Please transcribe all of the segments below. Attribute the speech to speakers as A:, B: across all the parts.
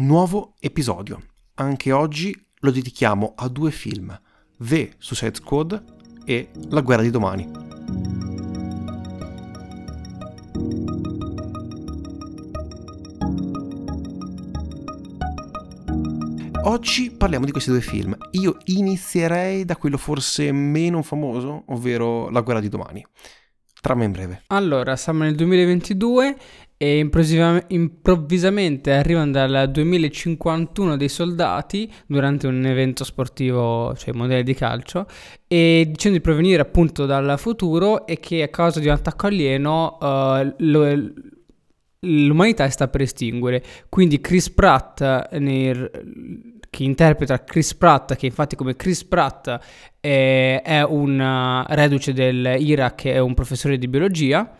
A: nuovo episodio. Anche oggi lo dedichiamo a due film, The Suicide Squad e La guerra di domani. Oggi parliamo di questi due film. Io inizierei da quello forse meno famoso, ovvero La guerra di domani. Trama in breve.
B: Allora, siamo nel 2022 e improvvisamente arrivano dal 2051 dei soldati durante un evento sportivo, cioè mondiale di calcio, e dicendo di provenire appunto dal futuro e che a causa di un attacco alieno uh, lo, l'umanità sta per estinguere. Quindi Chris Pratt nel, che interpreta Chris Pratt, che infatti come Chris Pratt è, è un uh, reduce dell'Iraq, è un professore di biologia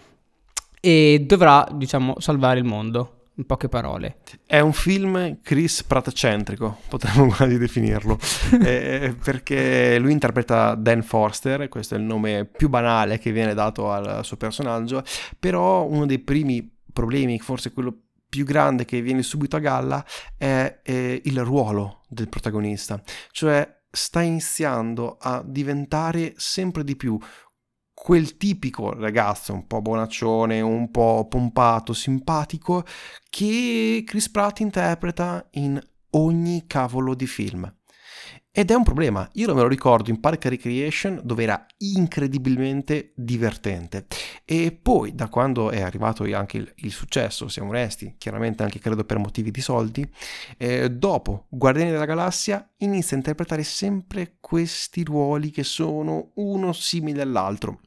B: e dovrà, diciamo, salvare il mondo. In poche parole,
A: è un film Chris Pratt-centrico, potremmo quasi definirlo, eh, perché lui interpreta Dan Forster, questo è il nome più banale che viene dato al suo personaggio, però uno dei primi problemi, forse quello più grande che viene subito a galla è, è il ruolo del protagonista, cioè sta iniziando a diventare sempre di più quel tipico ragazzo un po' bonaccione, un po' pompato, simpatico che Chris Pratt interpreta in ogni cavolo di film. Ed è un problema, io me lo ricordo in Park Recreation dove era incredibilmente divertente. E poi da quando è arrivato anche il, il successo, siamo onesti, chiaramente anche credo per motivi di soldi, eh, dopo Guardiani della Galassia inizia a interpretare sempre questi ruoli che sono uno simile all'altro.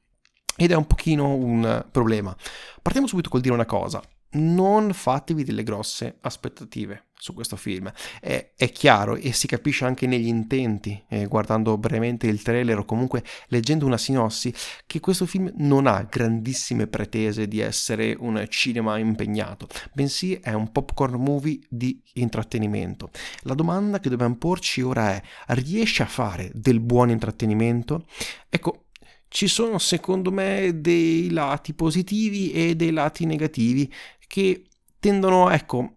A: Ed è un pochino un problema. Partiamo subito col dire una cosa, non fatevi delle grosse aspettative su questo film. È, è, chiaro e si capisce anche negli intenti, eh, guardando brevemente il trailer o comunque leggendo una sinossi, che questo film non ha grandissime pretese di essere un cinema impegnato, bensì è un popcorn movie di intrattenimento. La domanda che dobbiamo porci ora è, riesce a fare del buon intrattenimento? Ecco, ci sono secondo me dei lati positivi e dei lati negativi che tendono, ecco,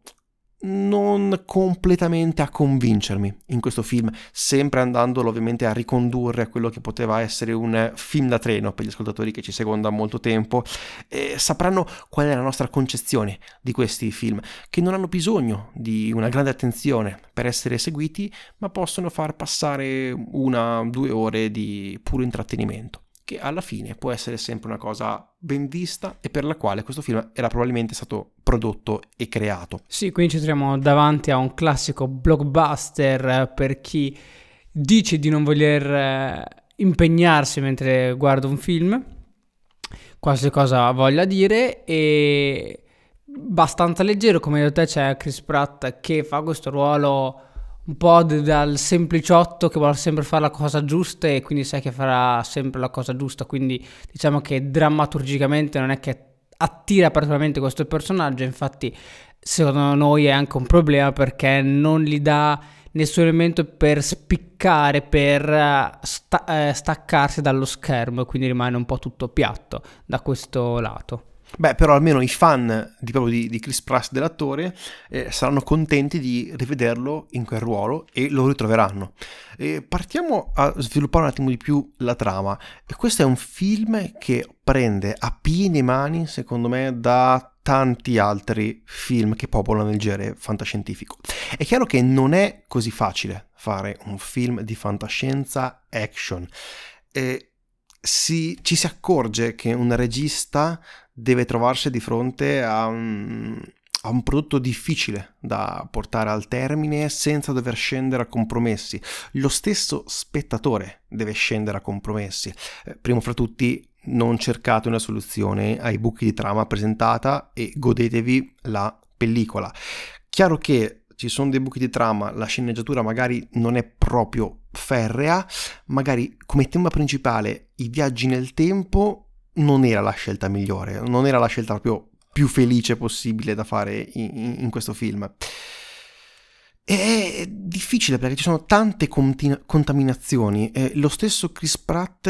A: non completamente a convincermi in questo film, sempre andandolo ovviamente a ricondurre a quello che poteva essere un film da treno per gli ascoltatori che ci seguono da molto tempo, e sapranno qual è la nostra concezione di questi film, che non hanno bisogno di una grande attenzione per essere seguiti, ma possono far passare una due ore di puro intrattenimento che alla fine può essere sempre una cosa ben vista e per la quale questo film era probabilmente stato prodotto e creato.
B: Sì, quindi ci troviamo davanti a un classico blockbuster per chi dice di non voler eh, impegnarsi mentre guarda un film, qualsiasi cosa voglia dire, e abbastanza leggero, come detto te c'è Chris Pratt che fa questo ruolo un po' dal sempliciotto che vuole sempre fare la cosa giusta e quindi sai che farà sempre la cosa giusta, quindi diciamo che drammaturgicamente non è che attira particolarmente questo personaggio, infatti secondo noi è anche un problema perché non gli dà nessun elemento per spiccare, per eh, sta- eh, staccarsi dallo schermo e quindi rimane un po' tutto piatto da questo lato.
A: Beh, però almeno i fan di, proprio di, di Chris Pratt dell'attore eh, saranno contenti di rivederlo in quel ruolo e lo ritroveranno. E partiamo a sviluppare un attimo di più la trama. E questo è un film che prende a piene mani, secondo me, da tanti altri film che popolano il genere fantascientifico. È chiaro che non è così facile fare un film di fantascienza action. E si, ci si accorge che un regista deve trovarsi di fronte a un, a un prodotto difficile da portare al termine senza dover scendere a compromessi. Lo stesso spettatore deve scendere a compromessi. Eh, primo fra tutti, non cercate una soluzione ai buchi di trama presentata e godetevi la pellicola. Chiaro che ci sono dei buchi di trama, la sceneggiatura magari non è proprio ferrea, magari come tema principale i viaggi nel tempo non era la scelta migliore, non era la scelta proprio più felice possibile da fare in, in questo film. È difficile perché ci sono tante conti- contaminazioni. Eh, lo stesso Chris Pratt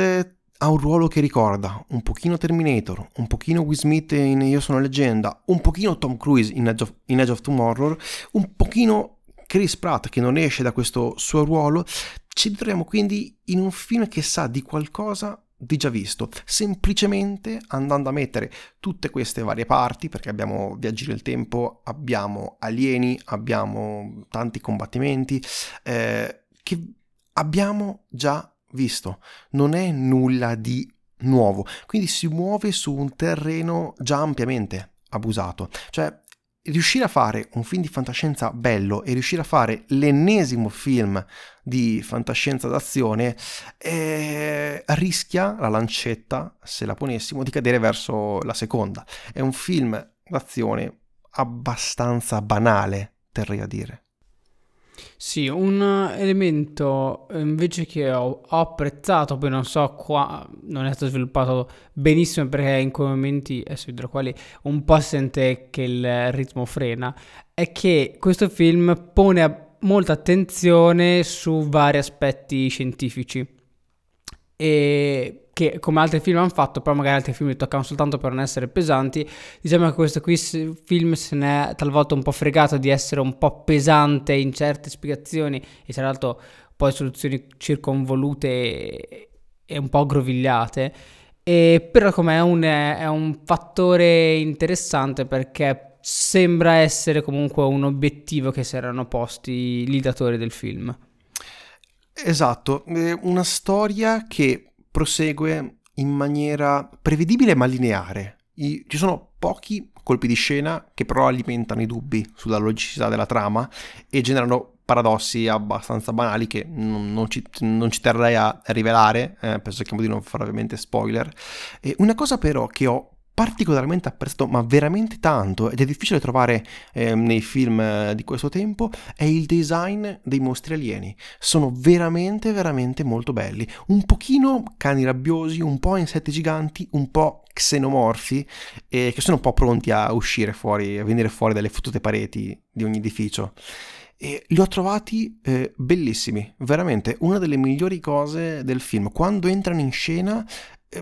A: ha un ruolo che ricorda un pochino Terminator, un pochino Will Smith in Io sono leggenda, un pochino Tom Cruise in Edge of, in Edge of Tomorrow, un pochino Chris Pratt che non esce da questo suo ruolo, ci ritroviamo quindi in un film che sa di qualcosa di già visto, semplicemente andando a mettere tutte queste varie parti, perché abbiamo viaggi nel tempo, abbiamo alieni, abbiamo tanti combattimenti, eh, che abbiamo già visto, non è nulla di nuovo, quindi si muove su un terreno già ampiamente abusato, cioè riuscire a fare un film di fantascienza bello e riuscire a fare l'ennesimo film di fantascienza d'azione eh, rischia la lancetta, se la ponessimo, di cadere verso la seconda. È un film d'azione abbastanza banale, terrei a dire.
B: Sì, un elemento eh, invece che ho, ho, apprezzato, poi non so qua, non è stato sviluppato benissimo perché in quei momenti, adesso vedrò quali, un po' sente che il ritmo frena, è che questo film pone molta attenzione su vari aspetti scientifici. E che come altri film hanno fatto, però magari altri film li toccano soltanto per non essere pesanti. Diciamo che questo qui film se ne è talvolta un po' fregato di essere un po' pesante in certe spiegazioni e tra l'altro poi soluzioni circonvolute e un po' aggrovigliate. E però come un, è un fattore interessante perché sembra essere comunque un obiettivo che si erano posti gli datori del film.
A: Esatto, una storia che prosegue in maniera prevedibile ma lineare. I, ci sono pochi colpi di scena che però alimentano i dubbi sulla logicità della trama e generano paradossi abbastanza banali che non, non, ci, non ci, terrei a rivelare, eh, penso cerchiamo di non fare ovviamente spoiler. E una cosa però che ho particolarmente apprezzato, ma veramente tanto, ed è difficile trovare eh, nei film eh, di questo tempo, è il design dei mostri alieni. Sono veramente, veramente molto belli. Un pochino cani rabbiosi, un po' insetti giganti, un po' xenomorfi, eh, che sono un po' pronti a uscire fuori, a venire fuori dalle fottute pareti di ogni edificio. E li ho trovati eh, bellissimi, veramente una delle migliori cose del film. Quando entrano in scena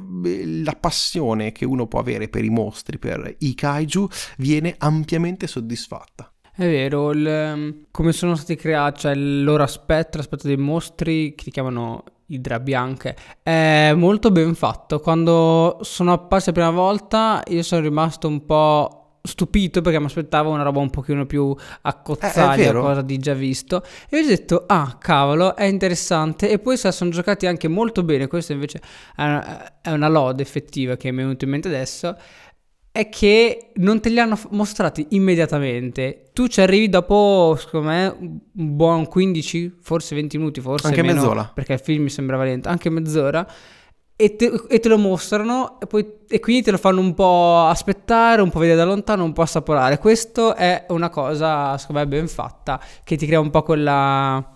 A: la passione che uno può avere per i mostri, per i kaiju, viene ampiamente soddisfatta.
B: È vero, il, ehm, come sono stati creati, cioè il loro aspetto, l'aspetto dei mostri che li chiamano idra bianche, è molto ben fatto. Quando sono apparsi la prima volta io sono rimasto un po' stupito perché mi aspettavo una roba un pochino più accozzaglia, eh, cosa di già visto. E ho detto, ah, cavolo, è interessante. E poi sono giocati anche molto bene. Questa invece è una, è una lode effettiva che mi è venuta in mente adesso. È che non te li hanno mostrati immediatamente. Tu ci arrivi dopo, secondo me, un buon 15, forse 20 minuti, forse
A: anche
B: meno,
A: mezz'ora.
B: Perché il film mi sembrava lento, anche mezz'ora e te, e te, lo mostrano e, poi, e quindi te lo fanno un po' aspettare, un po' vedere da lontano, un po' assaporare. Questo è una cosa, secondo me, ben fatta, che ti crea un po' quella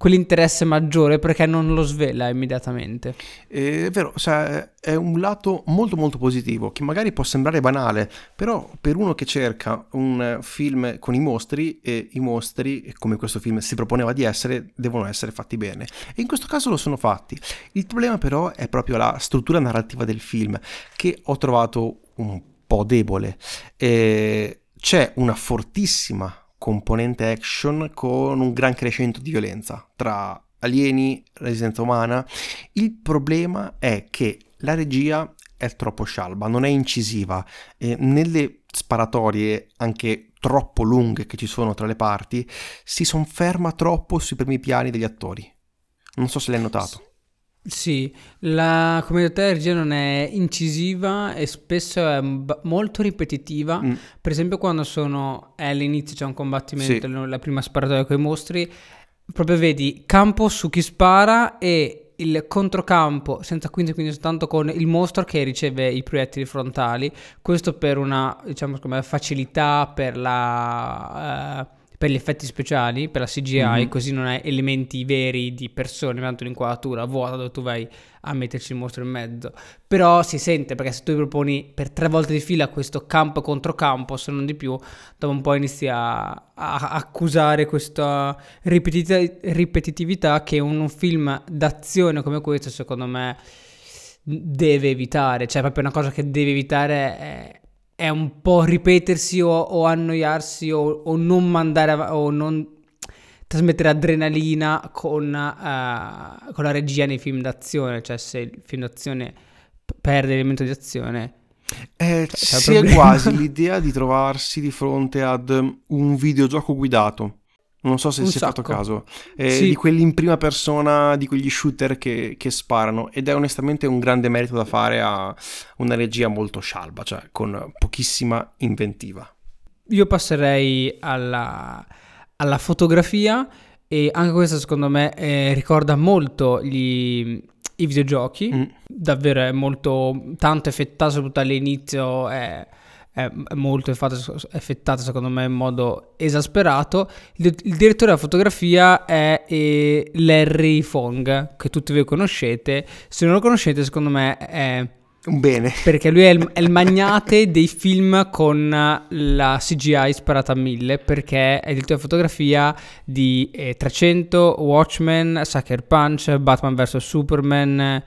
B: quell'interesse maggiore perché non lo svela immediatamente.
A: È vero, cioè, è un lato molto molto positivo che magari può sembrare banale, però per uno che cerca un film con i mostri e i mostri, come questo film si proponeva di essere, devono essere fatti bene. E in questo caso lo sono fatti. Il problema però è proprio la struttura narrativa del film che ho trovato un po' debole. E c'è una fortissima componente action con un gran crescendo di violenza tra alieni, resistenza umana. Il problema è che la regia è troppo scialba, non è incisiva e nelle sparatorie anche troppo lunghe che ci sono tra le parti si sofferma troppo sui primi piani degli attori. Non so se l'hai notato.
B: Sì, la commedia regia non è incisiva e spesso è molto ripetitiva. Mm. Per esempio, quando sono è all'inizio c'è un combattimento, sì. la prima sparatoria con i mostri, proprio vedi campo su chi spara e il controcampo senza quindi, quindi soltanto con il mostro che riceve i proiettili frontali. Questo per una diciamo come facilità per la. Uh, per gli effetti speciali, per la CGI, mm-hmm. così non hai elementi veri di persone, tanto un'inquadratura vuota dove tu vai a metterci il mostro in mezzo. Però si sente perché se tu proponi per tre volte di fila questo campo contro campo, se non di più, dopo un po' inizi a, a accusare questa ripetitività che un, un film d'azione come questo, secondo me deve evitare, cioè proprio una cosa che deve evitare è, è un po' ripetersi o, o annoiarsi o, o, non mandare av- o non trasmettere adrenalina con, uh, con la regia nei film d'azione, cioè se il film d'azione perde l'elemento di azione
A: eh, si è quasi l'idea di trovarsi di fronte ad un videogioco guidato. Non so se si è fatto caso. Eh, sì. Di quelli in prima persona, di quegli shooter che, che, sparano. Ed è onestamente un grande merito da fare a una regia molto scialba, cioè con pochissima inventiva.
B: Io passerei alla, alla fotografia e anche questa secondo me eh, ricorda molto gli, i videogiochi, mm. davvero è molto tanto effettato, soprattutto all'inizio è, è molto effettato secondo me in modo esasperato. Il, il direttore della fotografia è eh, Larry Fong, che tutti voi conoscete, se non lo conoscete secondo me è
A: un bene.
B: Perché lui è il, è il, magnate dei film con la CGI sparata a mille, perché è il tuo fotografia di eh, 300, Watchmen, Sucker Punch, Batman vs. Superman,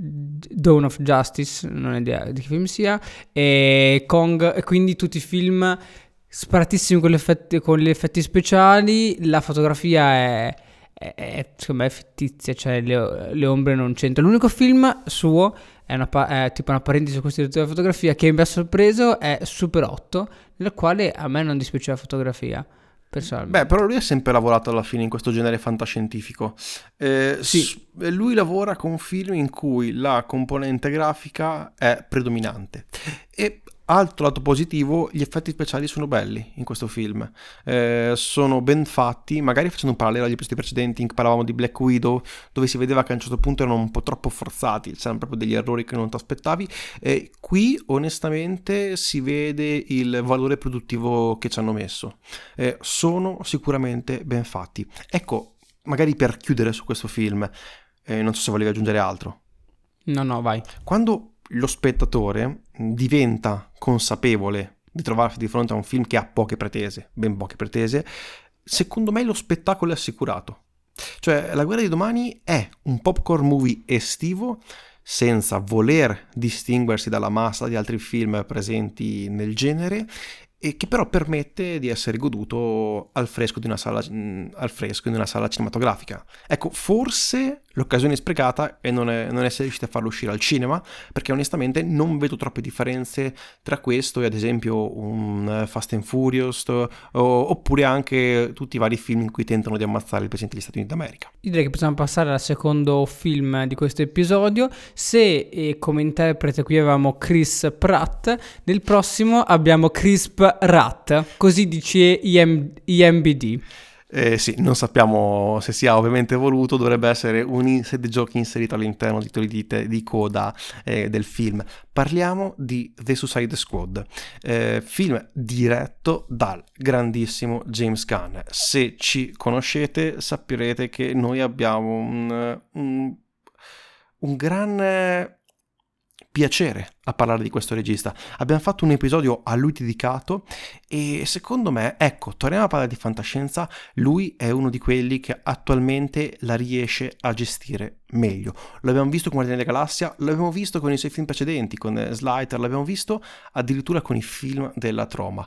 B: Dawn of Justice, non ho idea di che film sia, e Kong, e quindi tutti i film sparatissimi con, con gli effetti speciali, la fotografia è è, secondo me è fittizia, cioè le, le, ombre non c'entrano. L'unico film suo è, una, è tipo una parentesi su questo direttore della fotografia che mi ha sorpreso è Super 8, nel quale a me non dispiace la fotografia.
A: Beh, però lui ha sempre lavorato alla fine in questo genere fantascientifico. Eh, sì. S- lui lavora con film in cui la componente grafica è predominante. E Altro lato positivo, gli effetti speciali sono belli in questo film, eh, sono ben fatti, magari facendo un parallelo agli episodi precedenti in cui parlavamo di Black Widow, dove si vedeva che a un certo punto erano un po' troppo forzati, c'erano proprio degli errori che non ti aspettavi, e qui onestamente si vede il valore produttivo che ci hanno messo, eh, sono sicuramente ben fatti. Ecco, magari per chiudere su questo film, eh, non so se volevi aggiungere altro.
B: No, no, vai.
A: Quando lo spettatore diventa consapevole di trovarsi di fronte a un film che ha poche pretese, ben poche pretese, secondo me lo spettacolo è assicurato. Cioè, La guerra di domani è un popcorn movie estivo senza voler distinguersi dalla massa di altri film presenti nel genere e che però permette di essere goduto al fresco di una sala, al fresco di una sala cinematografica. Ecco, forse l'occasione è sprecata e non, è, non essere riusciti a farlo uscire al cinema, perché onestamente non vedo troppe differenze tra questo e ad esempio un Fast and Furious o, oppure anche tutti i vari film in cui tentano di ammazzare il Presidente degli Stati Uniti d'America.
B: Direi che possiamo passare al secondo film di questo episodio. Se eh, come interprete qui avevamo Chris Pratt, nel prossimo abbiamo Crisp Rat, così dice IM- IMBD.
A: Eh, sì, non sappiamo se sia ovviamente voluto, dovrebbe essere un inside joke inserito all'interno dei titoli di, te- di coda eh, del film. Parliamo di The Suicide Squad, eh, film diretto dal grandissimo James Gunn. Se ci conoscete sapirete che noi abbiamo un, un, un gran piacere a parlare di questo regista. Abbiamo fatto un episodio a lui dedicato e secondo me, ecco, torniamo a parlare di fantascienza, lui è uno di quelli che attualmente la riesce a gestire meglio. L'abbiamo visto con Guardiani della Galassia, l'abbiamo visto con i suoi film precedenti, con Slider, l'abbiamo visto addirittura con i film della Troma.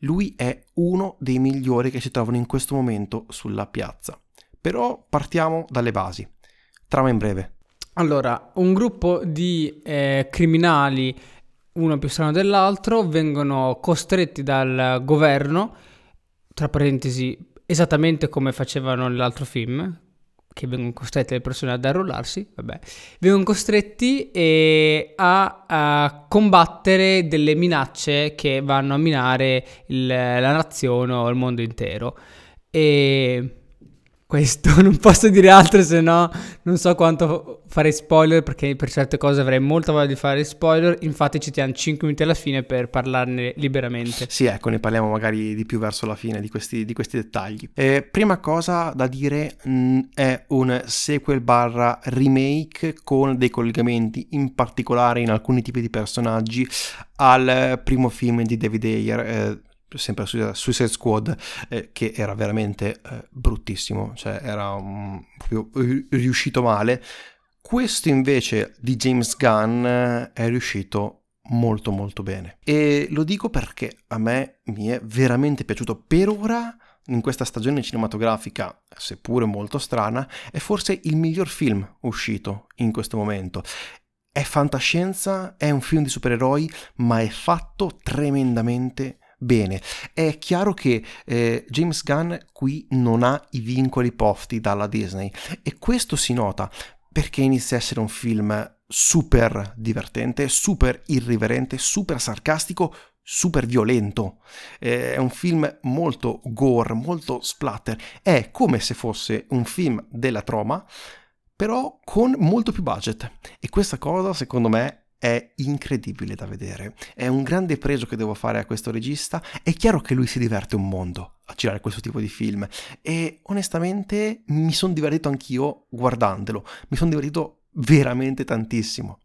A: Lui è uno dei migliori che si trovano in questo momento sulla piazza. Però partiamo dalle basi. Trama in breve.
B: Allora, un gruppo di eh, criminali, uno più strano dell'altro, vengono costretti dal governo, tra parentesi, esattamente come facevano nell'altro film, che vengono costrette le persone ad arrollarsi, vabbè, vengono costretti eh, a, a, combattere delle minacce che vanno a minare il, la nazione o il mondo intero. E questo, non posso dire altro se no non so quanto fare spoiler perché per certe cose avrei molta voglia di fare spoiler, infatti ci teniamo 5 minuti alla fine per parlarne liberamente.
A: Sì, ecco, ne parliamo magari di più verso la fine di questi, di questi dettagli. Eh, prima cosa da dire mh, mm, è un sequel barra remake con dei collegamenti in particolare in alcuni tipi di personaggi al primo film di David Ayer, eh, sempre su Suicide Squad, eh, che era veramente eh, bruttissimo, cioè era proprio riuscito male. Questo invece di James Gunn è riuscito molto molto bene. E lo dico perché a me mi è veramente piaciuto per ora in questa stagione cinematografica, seppure molto strana, è forse il miglior film uscito in questo momento. È fantascienza, è un film di supereroi, ma è fatto tremendamente bene. È chiaro che eh, James Gunn qui non ha i vincoli posti dalla Disney e questo si nota perché inizia a essere un film super divertente, super irriverente, super sarcastico, super violento. È un film molto gore, molto splatter. È come se fosse un film della Troma, però con molto più budget. E questa cosa, secondo me, è incredibile da vedere. È un grande pregio che devo fare a questo regista. È chiaro che lui si diverte un mondo a girare questo tipo di film e onestamente mi sono divertito anch'io guardandolo. Mi sono divertito veramente tantissimo.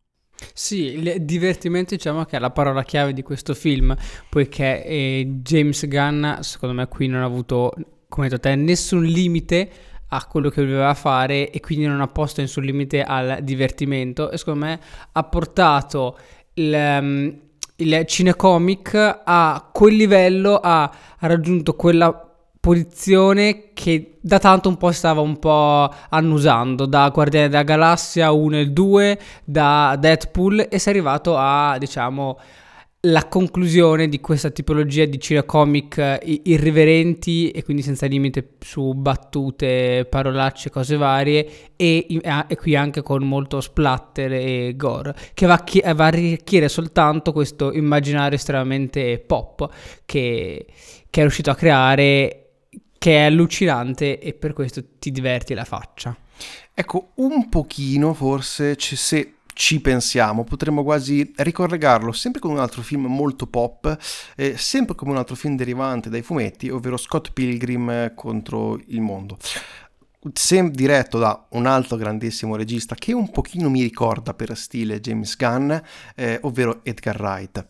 B: Sì, il divertimento diciamo che è la parola chiave di questo film, poiché eh, James Gunn, secondo me, qui non ha avuto, come detto te, nessun limite a quello che doveva fare e quindi non ha posto nessun limite al divertimento. E secondo me ha portato il, um, il cinecomic a quel livello, ha raggiunto quella posizione che da tanto un po' stava un po' annusando, da Guardiani della Galassia 1 e 2, da Deadpool e si è arrivato a, diciamo, la conclusione di questa tipologia di cinecomic irriverenti e quindi senza limite su battute, parolacce, cose varie e, e qui anche con molto splatter e gore che va, chi- va a arricchire soltanto questo immaginario estremamente pop che, che è riuscito a creare che è allucinante e per questo ti diverti la faccia.
A: Ecco, un pochino forse se ci pensiamo, potremmo quasi ricollegarlo sempre con un altro film molto pop, eh, sempre come un altro film derivante dai fumetti, ovvero Scott Pilgrim contro il mondo. Sem- diretto da un altro grandissimo regista che un pochino mi ricorda per stile James Gunn, eh, ovvero Edgar Wright.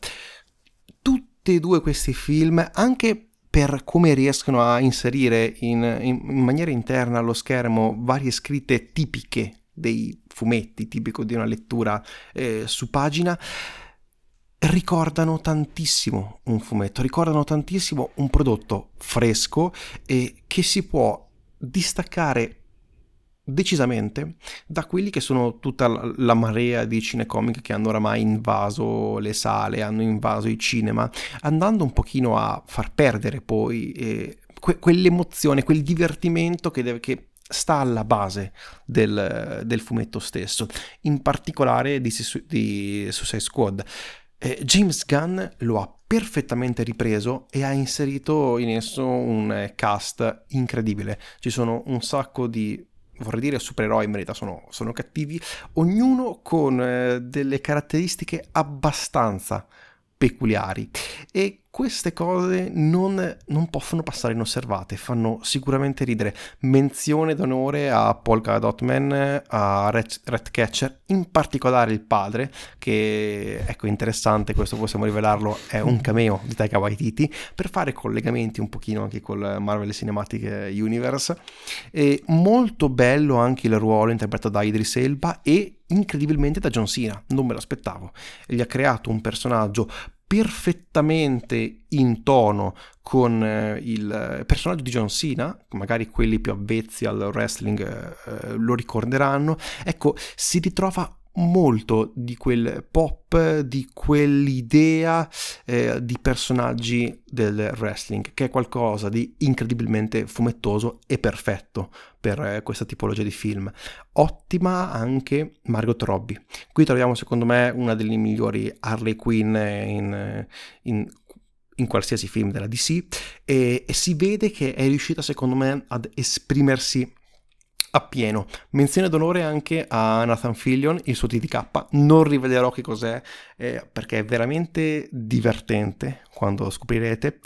A: Tutti e due questi film, anche per come riescono a inserire in, in, in, maniera interna allo schermo varie scritte tipiche dei fumetti, tipico di una lettura eh, su pagina, ricordano tantissimo un fumetto, ricordano tantissimo un prodotto fresco e che si può distaccare decisamente da quelli che sono tutta la, marea di cinecomic che hanno oramai invaso le sale, hanno invaso i cinema, andando un pochino a far perdere poi eh, que- quell'emozione, quel divertimento che, deve, che sta alla base del, del, fumetto stesso, in particolare di, di Suicide Squad. Eh, James Gunn lo ha perfettamente ripreso e ha inserito in esso un cast incredibile. Ci sono un sacco di vorrei dire supereroi, in verità sono, sono cattivi, ognuno con eh, delle caratteristiche abbastanza peculiari e queste cose non, non, possono passare inosservate, fanno sicuramente ridere. Menzione d'onore a Polka Dot Man, a Red, Catcher, in particolare il padre, che ecco interessante, questo possiamo rivelarlo, è un cameo di Taika Waititi, per fare collegamenti un pochino anche col Marvel Cinematic Universe. E molto bello anche il ruolo interpretato da Idris Elba e incredibilmente da John Cena, non me l'aspettavo. Gli ha creato un personaggio perfettamente in tono con eh, il personaggio di John Cena, magari quelli più avvezzi al wrestling eh, lo ricorderanno, ecco, si ritrova molto di quel pop, di quell'idea eh, di personaggi del wrestling, che è qualcosa di incredibilmente fumettoso e perfetto per eh, questa tipologia di film. Ottima anche Margot Robbie. Qui troviamo secondo me una delle migliori Harley Quinn in, in in qualsiasi film della DC e, e, si vede che è riuscita secondo me ad esprimersi appieno. Menzione d'onore anche a Nathan Fillion, il suo TDK. Non rivederò che cos'è eh, perché è veramente divertente quando lo scoprirete.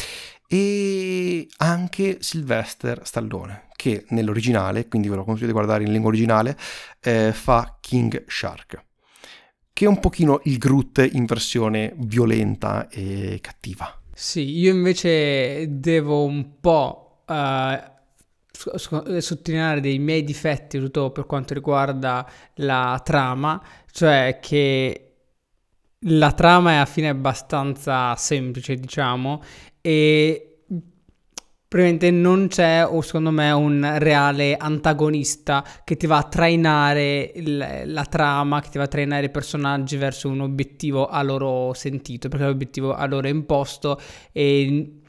A: E anche Sylvester Stallone, che nell'originale, quindi ve lo consiglio di guardare in lingua originale, eh, fa King Shark. Che è un pochino il Groot in versione violenta e cattiva.
B: Sì, io invece devo un po' uh sottolineare dei miei difetti, tutto per quanto riguarda la trama, cioè che la trama è alla fine abbastanza semplice, diciamo, e probabilmente non c'è, o secondo me, un reale antagonista che ti va a trainare il, la trama, che ti va a trainare i personaggi verso un obiettivo a loro sentito, perché l'obiettivo a loro è imposto e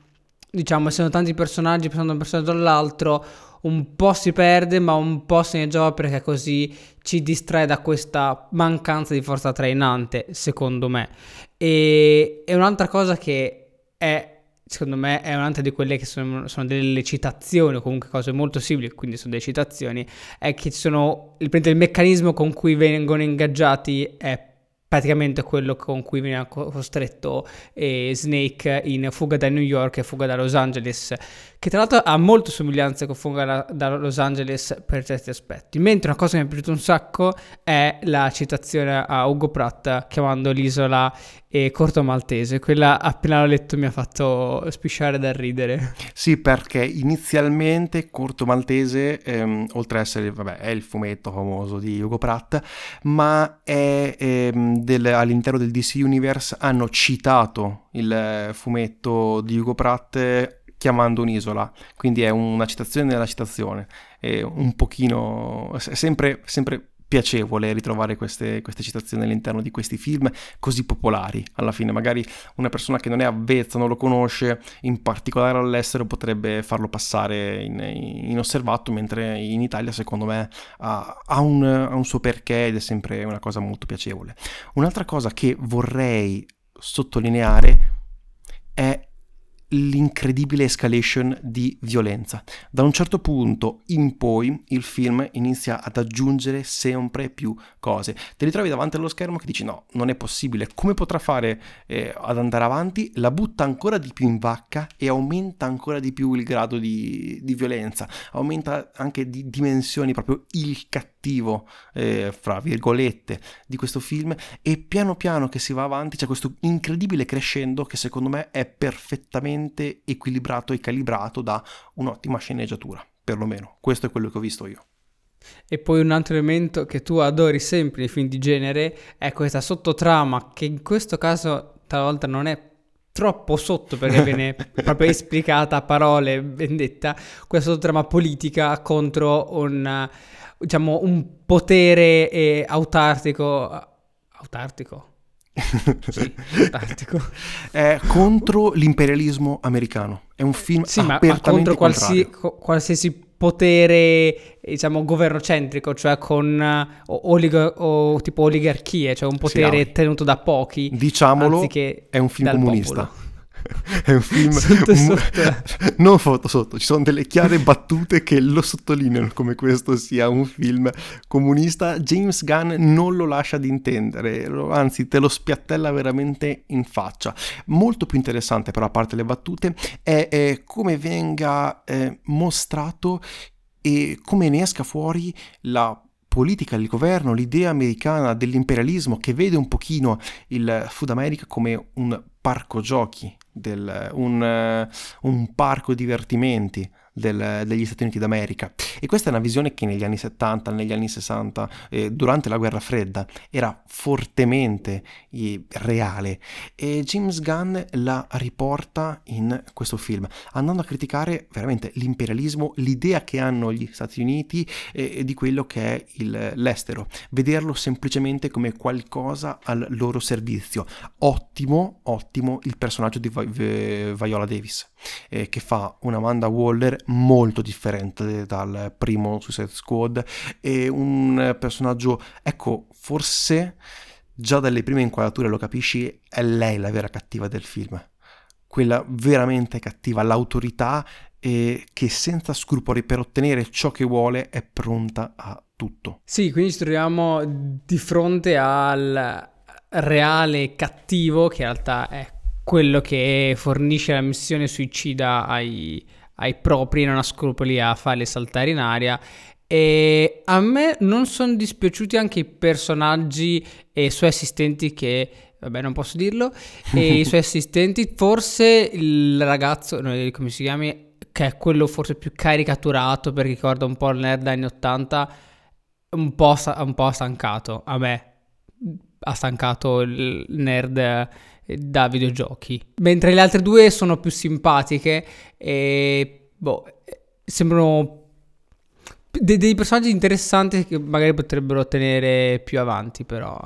B: diciamo, essendo tanti personaggi passando da un personaggio all'altro, un po' si perde, ma un po' se ne gioca perché così ci distrae da questa mancanza di forza trainante, secondo me. E, e un'altra cosa che è secondo me è un'altra di quelle che sono, sono, delle citazioni o comunque cose molto simili, quindi sono delle citazioni, è che sono il, il meccanismo con cui vengono ingaggiati è praticamente quello con cui veniva costretto eh, Snake in Fuga da New York e Fuga da Los Angeles, che tra l'altro ha molte somiglianze con Fuga da, Los Angeles per certi aspetti. Mentre una cosa che mi è piaciuta un sacco è la citazione a Ugo Pratt chiamando l'isola e Corto Maltese. Quella appena l'ho letto mi ha fatto spisciare dal ridere.
A: Sì, perché inizialmente Corto Maltese, ehm, oltre ad essere, vabbè, è il fumetto famoso di Ugo Pratt, ma è ehm, del, all'interno del DC Universe hanno citato il fumetto di Ugo Pratt chiamando un'isola, quindi è una citazione nella citazione, è un pochino, sempre, sempre piacevole ritrovare queste, queste, citazioni all'interno di questi film così popolari. Alla fine, magari una persona che non è avvezza, non lo conosce, in particolare all'estero, potrebbe farlo passare in, inosservato, mentre in Italia, secondo me, ha, ha, un, ha un suo perché ed è sempre una cosa molto piacevole. Un'altra cosa che vorrei sottolineare è l'incredibile escalation di violenza. Da un certo punto in poi il film inizia ad aggiungere sempre più cose. Te li trovi davanti allo schermo che dici no, non è possibile, come potrà fare eh, ad andare avanti? La butta ancora di più in vacca e aumenta ancora di più il grado di, di violenza, aumenta anche di dimensioni proprio il cattivo, eh, fra virgolette, di questo film e piano piano che si va avanti c'è questo incredibile crescendo che secondo me è perfettamente equilibrato e calibrato da un'ottima sceneggiatura, perlomeno. Questo è quello che ho visto io.
B: E poi un altro elemento che tu adori sempre nei film di genere è questa sottotrama che in questo caso talvolta non è troppo sotto perché viene proprio esplicata a parole vendetta questa sottotrama politica contro un diciamo un potere eh, autartico autartico
A: sì, fantastico. È contro l'imperialismo americano. È un film sì, ma, ma contro
B: qualsi, qualsiasi potere, diciamo, governocentrico, cioè con uh, olig- o, tipo oligarchie, cioè un potere sì, tenuto da pochi.
A: Diciamolo, è un film comunista. Popolo. È un film sotto, sotto. non sotto sotto, ci sono delle chiare battute che lo sottolineano come questo sia un film comunista. James Gunn non lo lascia di intendere, anzi te lo spiattella veramente in faccia. Molto più interessante però a parte le battute è, è come venga eh, mostrato e come ne esca fuori la politica, il governo, l'idea americana dell'imperialismo che vede un pochino il Food America come un parco giochi, del, un, un parco divertimenti del, degli Stati Uniti d'America. E questa è una visione che negli anni 70, negli anni 60, eh, durante la guerra fredda, era fortemente eh, reale. E James Gunn la riporta in questo film, andando a criticare veramente l'imperialismo, l'idea che hanno gli Stati Uniti eh, di quello che è il, l'estero, vederlo semplicemente come qualcosa al loro servizio. Ottimo, ottimo il personaggio di Viola Davis, eh, che fa una Amanda Waller molto differente dal primo Suicide Squad e un personaggio, ecco, forse già dalle prime inquadrature lo capisci, è lei la vera cattiva del film. Quella veramente cattiva, l'autorità e che senza scrupoli per ottenere ciò che vuole è pronta a tutto.
B: Sì, quindi ci troviamo di fronte al reale cattivo che in realtà è quello che fornisce la missione suicida ai, ai propri, non ha scrupoli a farli saltare in aria. E a me non sono dispiaciuti anche i personaggi e i suoi assistenti che vabbè non posso dirlo e i suoi assistenti forse il ragazzo come si chiama che è quello forse più caricaturato perché ricorda un po' il nerd anni 80, un po', un po' stancato a me. Ha stancato il nerd eh, da videogiochi. Mentre le altre due sono più simpatiche e boh, sembrano dei, dei personaggi interessanti che magari potrebbero tenere più avanti, però.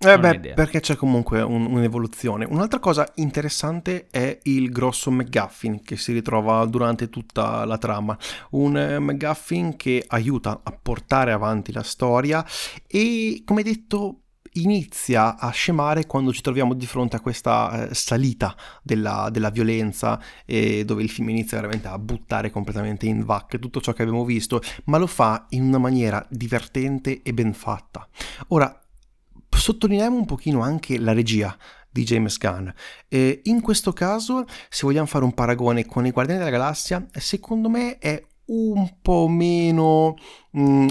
A: Eh beh, perché c'è comunque un, un'evoluzione. Un'altra cosa interessante è il grosso McGuffin che si ritrova durante tutta la trama. Un eh, McGuffin che aiuta a portare avanti la storia e, come detto, inizia a scemare quando ci troviamo di fronte a questa eh, salita della, della violenza e dove il film inizia veramente a buttare completamente in vacche tutto ciò che abbiamo visto, ma lo fa in una maniera divertente e ben fatta. Ora, sottolineiamo un pochino anche la regia di James Gunn. E in questo caso, se vogliamo fare un paragone con i Guardiani della Galassia, secondo me è un po' meno mh, mm,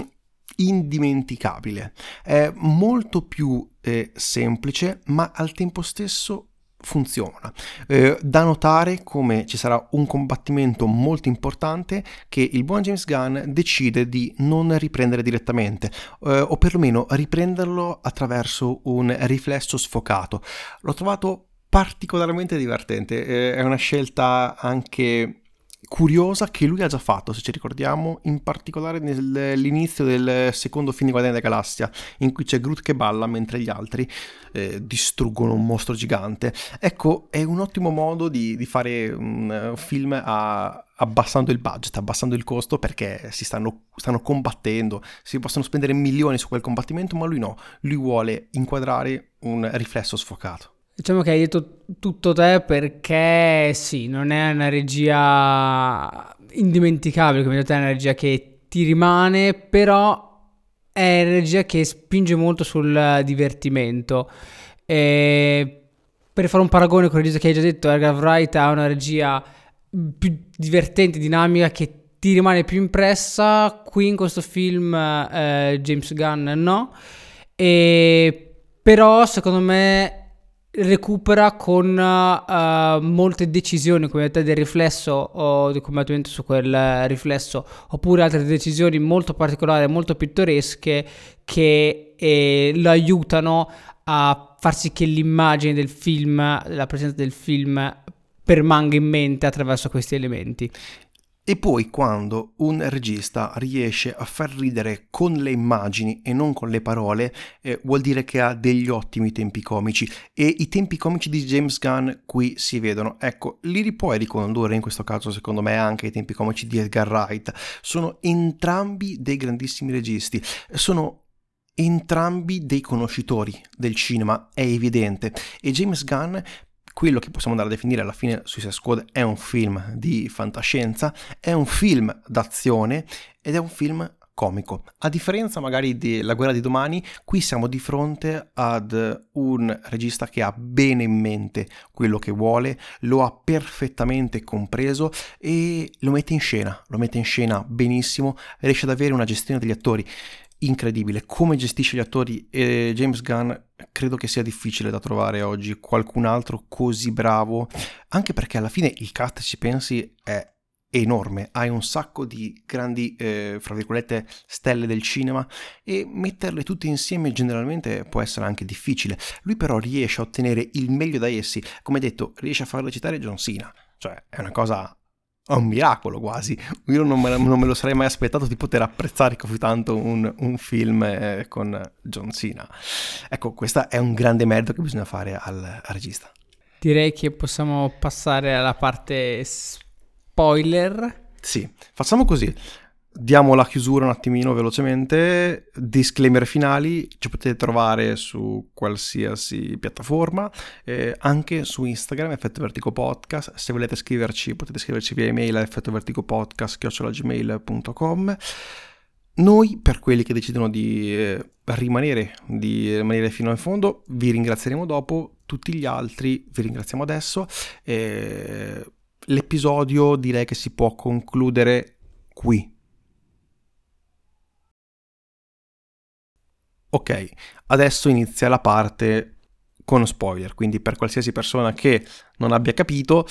A: indimenticabile. È molto più eh, semplice, ma al tempo stesso funziona. Eh, da notare come ci sarà un combattimento molto importante che il buon James Gunn decide di non riprendere direttamente, eh, o perlomeno riprenderlo attraverso un riflesso sfocato. L'ho trovato particolarmente divertente, eh, è una scelta anche curiosa che lui ha già fatto, se ci ricordiamo, in particolare nell'inizio del secondo film di Guardiani della Galassia, in cui c'è Groot che balla mentre gli altri eh, distruggono un mostro gigante. Ecco, è un ottimo modo di, di fare un film a, abbassando il budget, abbassando il costo perché si stanno, stanno, combattendo, si possono spendere milioni su quel combattimento, ma lui no, lui vuole inquadrare un riflesso sfocato.
B: Diciamo che hai detto tutto te perché sì, non è una regia indimenticabile, come detto, è una regia che ti rimane, però è una regia che spinge molto sul divertimento. E per fare un paragone con la regia che hai già detto, Edgar Wright ha una regia più divertente, dinamica, che ti rimane più impressa. Qui in questo film eh, James Gunn no. E però secondo me recupera con uh, molte decisioni come del riflesso o di combattimento su quel riflesso oppure altre decisioni molto particolari molto pittoresche che eh, lo aiutano a far sì che l'immagine del film la presenza del film permanga in mente attraverso questi elementi
A: e poi quando un regista riesce a far ridere con le immagini e non con le parole, eh, vuol dire che ha degli ottimi tempi comici. E i tempi comici di James Gunn qui si vedono. Ecco, li puoi ricondurre in questo caso, secondo me, anche i tempi comici di Edgar Wright. Sono entrambi dei grandissimi registi. Sono entrambi dei conoscitori del cinema, è evidente. E James Gunn quello che possiamo andare a definire alla fine Suicide Squad è un film di fantascienza, è un film d'azione ed è un film comico. A differenza magari della guerra di domani, qui siamo di fronte ad un regista che ha bene in mente quello che vuole, lo ha perfettamente compreso e lo mette in scena, lo mette in scena benissimo, riesce ad avere una gestione degli attori incredibile. Come gestisce gli attori e James Gunn credo che sia difficile da trovare oggi qualcun altro così bravo, anche perché alla fine il cast, ci pensi, è enorme, hai un sacco di grandi, eh, fra virgolette, stelle del cinema e metterle tutte insieme generalmente può essere anche difficile. Lui però riesce a ottenere il meglio da essi, come detto, riesce a far recitare John Cena, cioè è una cosa è un miracolo quasi. Io non me, non me, lo sarei mai aspettato di poter apprezzare così tanto un, un film eh, con John Cena. Ecco, questo è un grande merito che bisogna fare al, al regista.
B: Direi che possiamo passare alla parte spoiler.
A: Sì, facciamo così diamo la chiusura un attimino velocemente. Disclaimer finali, ci potete trovare su qualsiasi piattaforma, eh, anche su Instagram, Effetto Vertigo Podcast. Se volete scriverci, potete scriverci via email a effettovertigopodcast.gmail.com. Noi, per quelli che decidono di eh, rimanere, di rimanere fino in fondo, vi ringrazieremo dopo. Tutti gli altri vi ringraziamo adesso. Eh, l'episodio direi che si può concludere qui Ok, adesso inizia la parte con spoiler, quindi per qualsiasi persona che non abbia capito,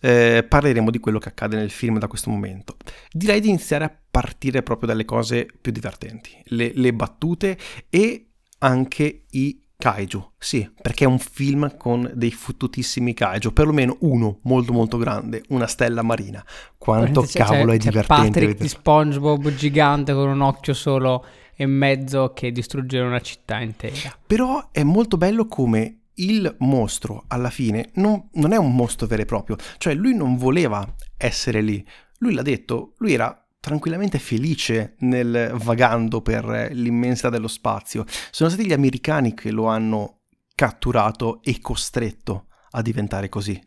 A: eh, parleremo di quello che accade nel film da questo momento. Direi di iniziare a partire proprio dalle cose più divertenti, le, le battute e anche i kaiju, sì, perché è un film con dei fottutissimi kaiju, perlomeno uno molto molto grande, una stella marina. Quanto c'è, cavolo c'è, è c'è divertente.
B: Patrick
A: vedere.
B: di SpongeBob gigante con un occhio solo e mezzo che distrugge una città intera.
A: Però è molto bello come il mostro alla fine non, non è un mostro vero e proprio, cioè lui non voleva essere lì, lui l'ha detto, lui era tranquillamente felice nel vagando per l'immensità dello spazio. Sono stati gli americani che lo hanno catturato e costretto a diventare così.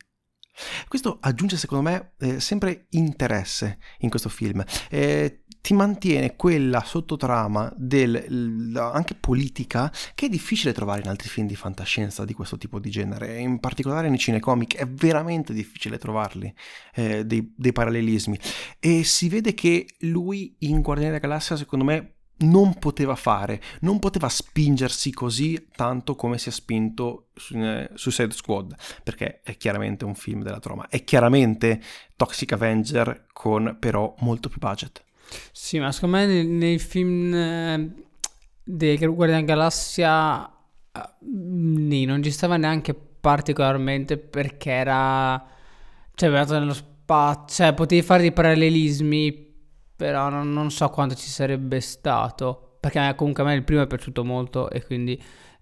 A: Questo aggiunge secondo me eh, sempre interesse in questo film. Eh, ti mantiene quella sottotrama del, anche politica che è difficile trovare in altri film di fantascienza di questo tipo di genere, in particolare nei cinecomic è veramente difficile trovarli, eh, dei, dei parallelismi. E si vede che lui in Guardiani della Galassia secondo me non poteva fare, non poteva spingersi così tanto come si è spinto su, eh, Suicide Squad, perché è chiaramente un film della troma, è chiaramente Toxic Avenger con però molto più budget.
B: Sì, ma secondo me nei, nei film eh, dei Guardian Galassia eh, lì non ci stava neanche particolarmente perché era cioè andato nello spazio, cioè potevi fare dei parallelismi, però non, non, so quanto ci sarebbe stato, perché comunque a me il primo è piaciuto molto e quindi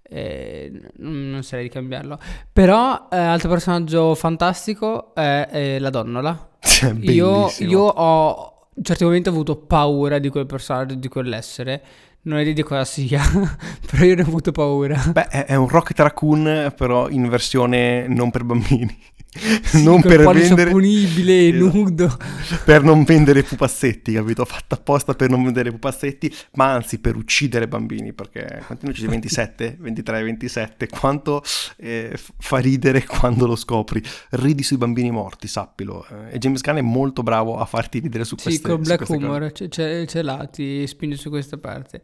B: eh, non sarei di cambiarlo. Però eh, altro personaggio fantastico è, è la donnola. io, io ho in certi momenti ho avuto paura di quel personaggio, di quell'essere. Non idea di cosa sia, però io ne ho avuto paura.
A: Beh, è un Rocket Raccoon, però in versione non per bambini.
B: Sì, non per vendere punibile esatto. nudo.
A: Per non vendere pupazzetti capito? Fatta apposta per non vendere pupazzetti ma anzi per uccidere bambini perché quanti ne 27 23 27 quanto eh, fa ridere quando lo scopri? Ridi sui bambini morti sappilo. Eh, e James Gunn è molto bravo a farti ridere su queste
B: sì con Black Humor c'è, c'è, c'è là ti spinge su questa parte.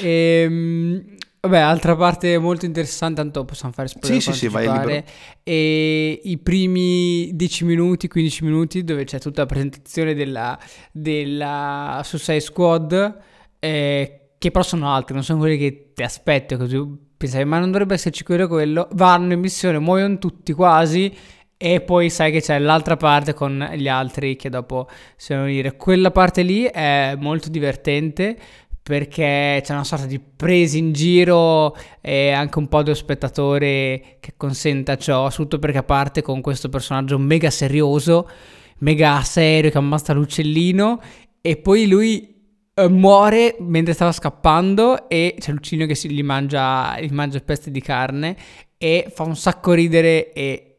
B: Ehm Vabbè, altra parte molto interessante, tanto possiamo fare spoiler.
A: Sì, sì, sì, vai libero.
B: E i primi 10 minuti, 15 minuti, dove c'è tutta la presentazione della, della Suicide Squad, eh, che però sono altri, non sono quelli che ti aspetti, così pensavi, ma non dovrebbe esserci quello quello. Vanno in missione, muoiono tutti quasi, e poi sai che c'è l'altra parte con gli altri che dopo si devono dire. Quella parte lì è molto divertente perché c'è una sorta di presa in giro e anche un po' dello spettatore che consenta ciò, soprattutto perché parte con questo personaggio mega serioso, mega serio che ammazza l'uccellino e poi lui eh, muore mentre stava scappando e c'è l'uccellino che si, gli, mangia, gli mangia pezzi di carne e fa un sacco ridere e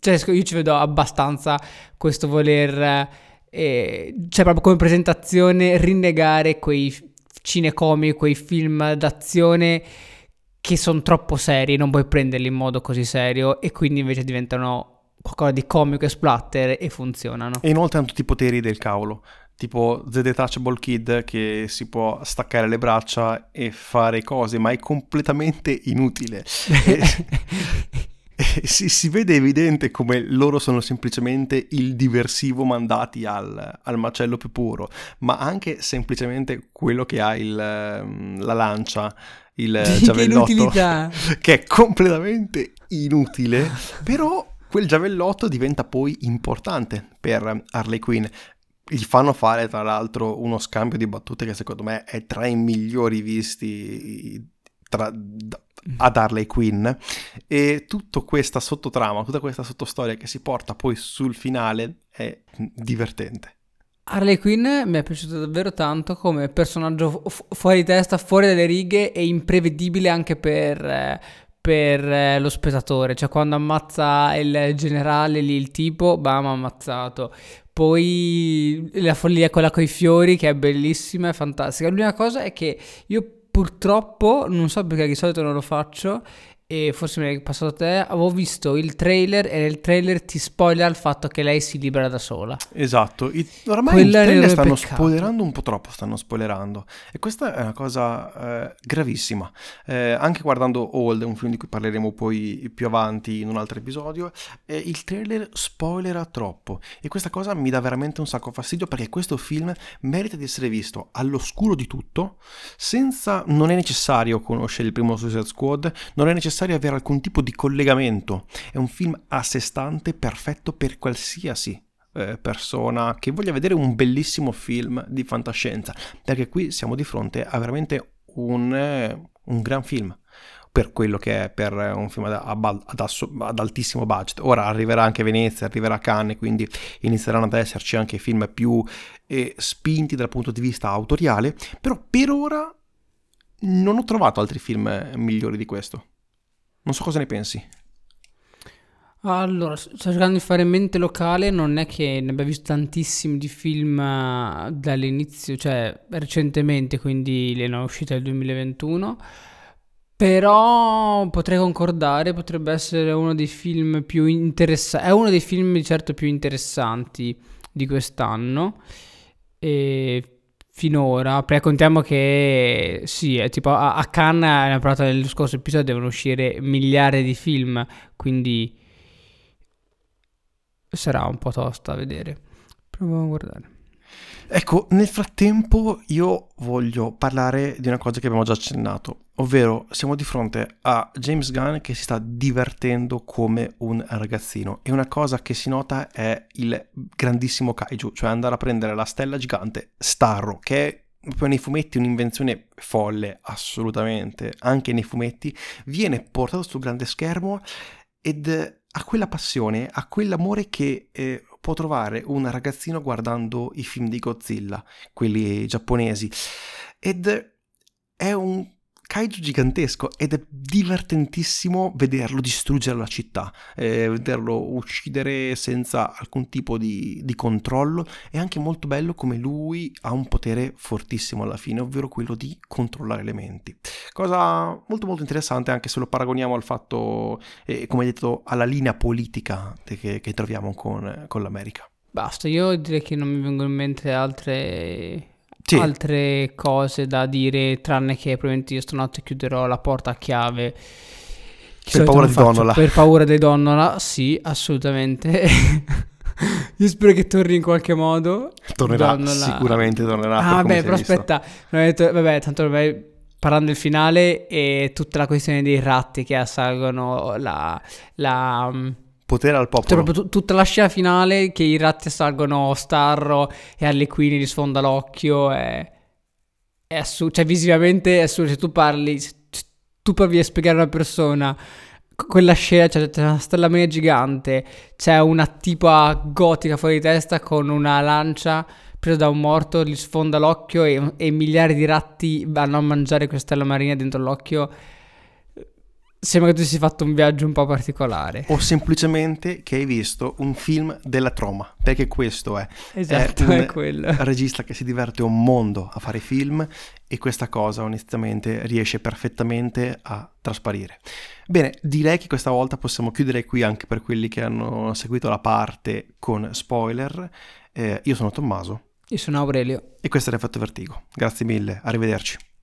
B: cioè io ci vedo abbastanza questo voler eh, cioè proprio come presentazione rinnegare quei cinecomi, quei film d'azione che sono troppo seri, non puoi prenderli in modo così serio e quindi invece diventano qualcosa di comico e splatter e funzionano.
A: E inoltre hanno tutti i poteri del cavolo, tipo The Detachable Kid che si può staccare le braccia e fare cose, ma è completamente inutile. si, si, vede evidente come loro sono semplicemente il diversivo mandati al, al, macello più puro, ma anche semplicemente quello che ha il, ehm, la lancia, il giavellotto, che è completamente inutile, però quel giavellotto diventa poi importante per Harley Quinn. Gli fanno fare tra l'altro uno scambio di battute che secondo me è tra i migliori visti tra, ad Harley Quinn e tutta questa sottotrama, tutta questa sottostoria che si porta poi sul finale è divertente.
B: Harley Quinn mi è piaciuto davvero tanto come personaggio fu- fuori di testa, fuori dalle righe e imprevedibile anche per, eh, per eh, lo spettatore. Cioè quando ammazza il generale lì, il tipo, bam, ammazzato. Poi la follia quella con i fiori che è bellissima, è fantastica. L'unica cosa è che io purtroppo, non so perché di solito non lo faccio, e forse mi è passato a te, avevo visto il trailer e nel trailer ti spoiler il fatto che lei si libera da sola.
A: Esatto, I, ormai Quella il trailer stanno peccato. spoilerando un po' troppo, stanno spoilerando e questa è una cosa eh, gravissima. Eh, anche guardando Old, un film di cui parleremo poi più avanti in un altro episodio, eh, il trailer spoilera troppo e questa cosa mi dà veramente un sacco fastidio perché questo film merita di essere visto all'oscuro di tutto, senza, non è necessario conoscere il primo Suicide Squad, non è necessario necessario avere alcun tipo di collegamento. È un film a sé stante, perfetto per qualsiasi eh, persona che voglia vedere un bellissimo film di fantascienza, perché qui siamo di fronte a veramente un, eh, un gran film per quello che è per un film ad, ad, ad, altissimo budget. Ora arriverà anche Venezia, arriverà Cannes, quindi inizieranno ad esserci anche film più eh, spinti dal punto di vista autoriale, però per ora non ho trovato altri film migliori di questo. Non so cosa ne pensi.
B: Allora, sto cercando di fare mente locale, non è che ne abbia visto tantissimi di film eh, dall'inizio, cioè recentemente, quindi le hanno uscite nel 2021, però potrei concordare, potrebbe essere uno dei film più interessanti, è uno dei film certo più interessanti di quest'anno, e finora, perché contiamo che sì, è tipo a, a Cannes, abbiamo parlato nello scorso episodio, devono uscire miliardi di film, quindi sarà un po' tosta a vedere. Proviamo a guardare.
A: Ecco, nel frattempo io voglio parlare di una cosa che abbiamo già accennato, ovvero siamo di fronte a James Gunn che si sta divertendo come un ragazzino e una cosa che si nota è il grandissimo kaiju, cioè andare a prendere la stella gigante Starro, che è proprio nei fumetti un'invenzione folle, assolutamente, anche nei fumetti, viene portato sul grande schermo ed ha quella passione, ha quell'amore che eh, può trovare un ragazzino guardando i film di Godzilla, quelli giapponesi. Ed è un kaiju gigantesco ed è divertentissimo vederlo distruggere la città, eh, vederlo uccidere senza alcun tipo di, di, controllo. È anche molto bello come lui ha un potere fortissimo alla fine, ovvero quello di controllare elementi. Cosa molto molto interessante anche se lo paragoniamo al fatto, eh, come detto, alla linea politica che, che troviamo con, con l'America.
B: Basta, io direi che non mi vengono in mente altre sì. altre cose da dire, tranne che probabilmente io stanotte chiuderò la porta a chiave.
A: Per paura di Donnola.
B: Per paura di Donnola, sì, assolutamente. io spero che torni in qualche modo.
A: Tornerà, Donnola. sicuramente tornerà.
B: Ah, vabbè, però aspetta, detto, vabbè, tanto ormai parlando del finale e tutta la questione dei ratti che assalgono la... la
A: potere al popolo. Cioè,
B: proprio t- tutta la scena finale che i ratti assalgono Starro e alle Queen gli sfonda l'occhio è, è assurdo. Cioè, visivamente è assurdo. Se tu parli, se tu provi a spiegare a una persona quella scena, cioè, c'è una stella mania gigante, c'è una tipa gotica fuori di testa con una lancia presa da un morto, gli sfonda l'occhio e, e miliardi di ratti vanno a mangiare questa stella marina dentro l'occhio Sembra che tu sia fatto un viaggio un po' particolare.
A: O semplicemente che hai visto un film della troma, perché questo è.
B: Esatto, è, è quello.
A: regista che si diverte un mondo a fare film e questa cosa onestamente riesce perfettamente a trasparire. Bene, direi che questa volta possiamo chiudere qui anche per quelli che hanno seguito la parte con spoiler. Eh, io sono Tommaso.
B: Io sono Aurelio.
A: E questo era Effetto Vertigo. Grazie mille, arrivederci.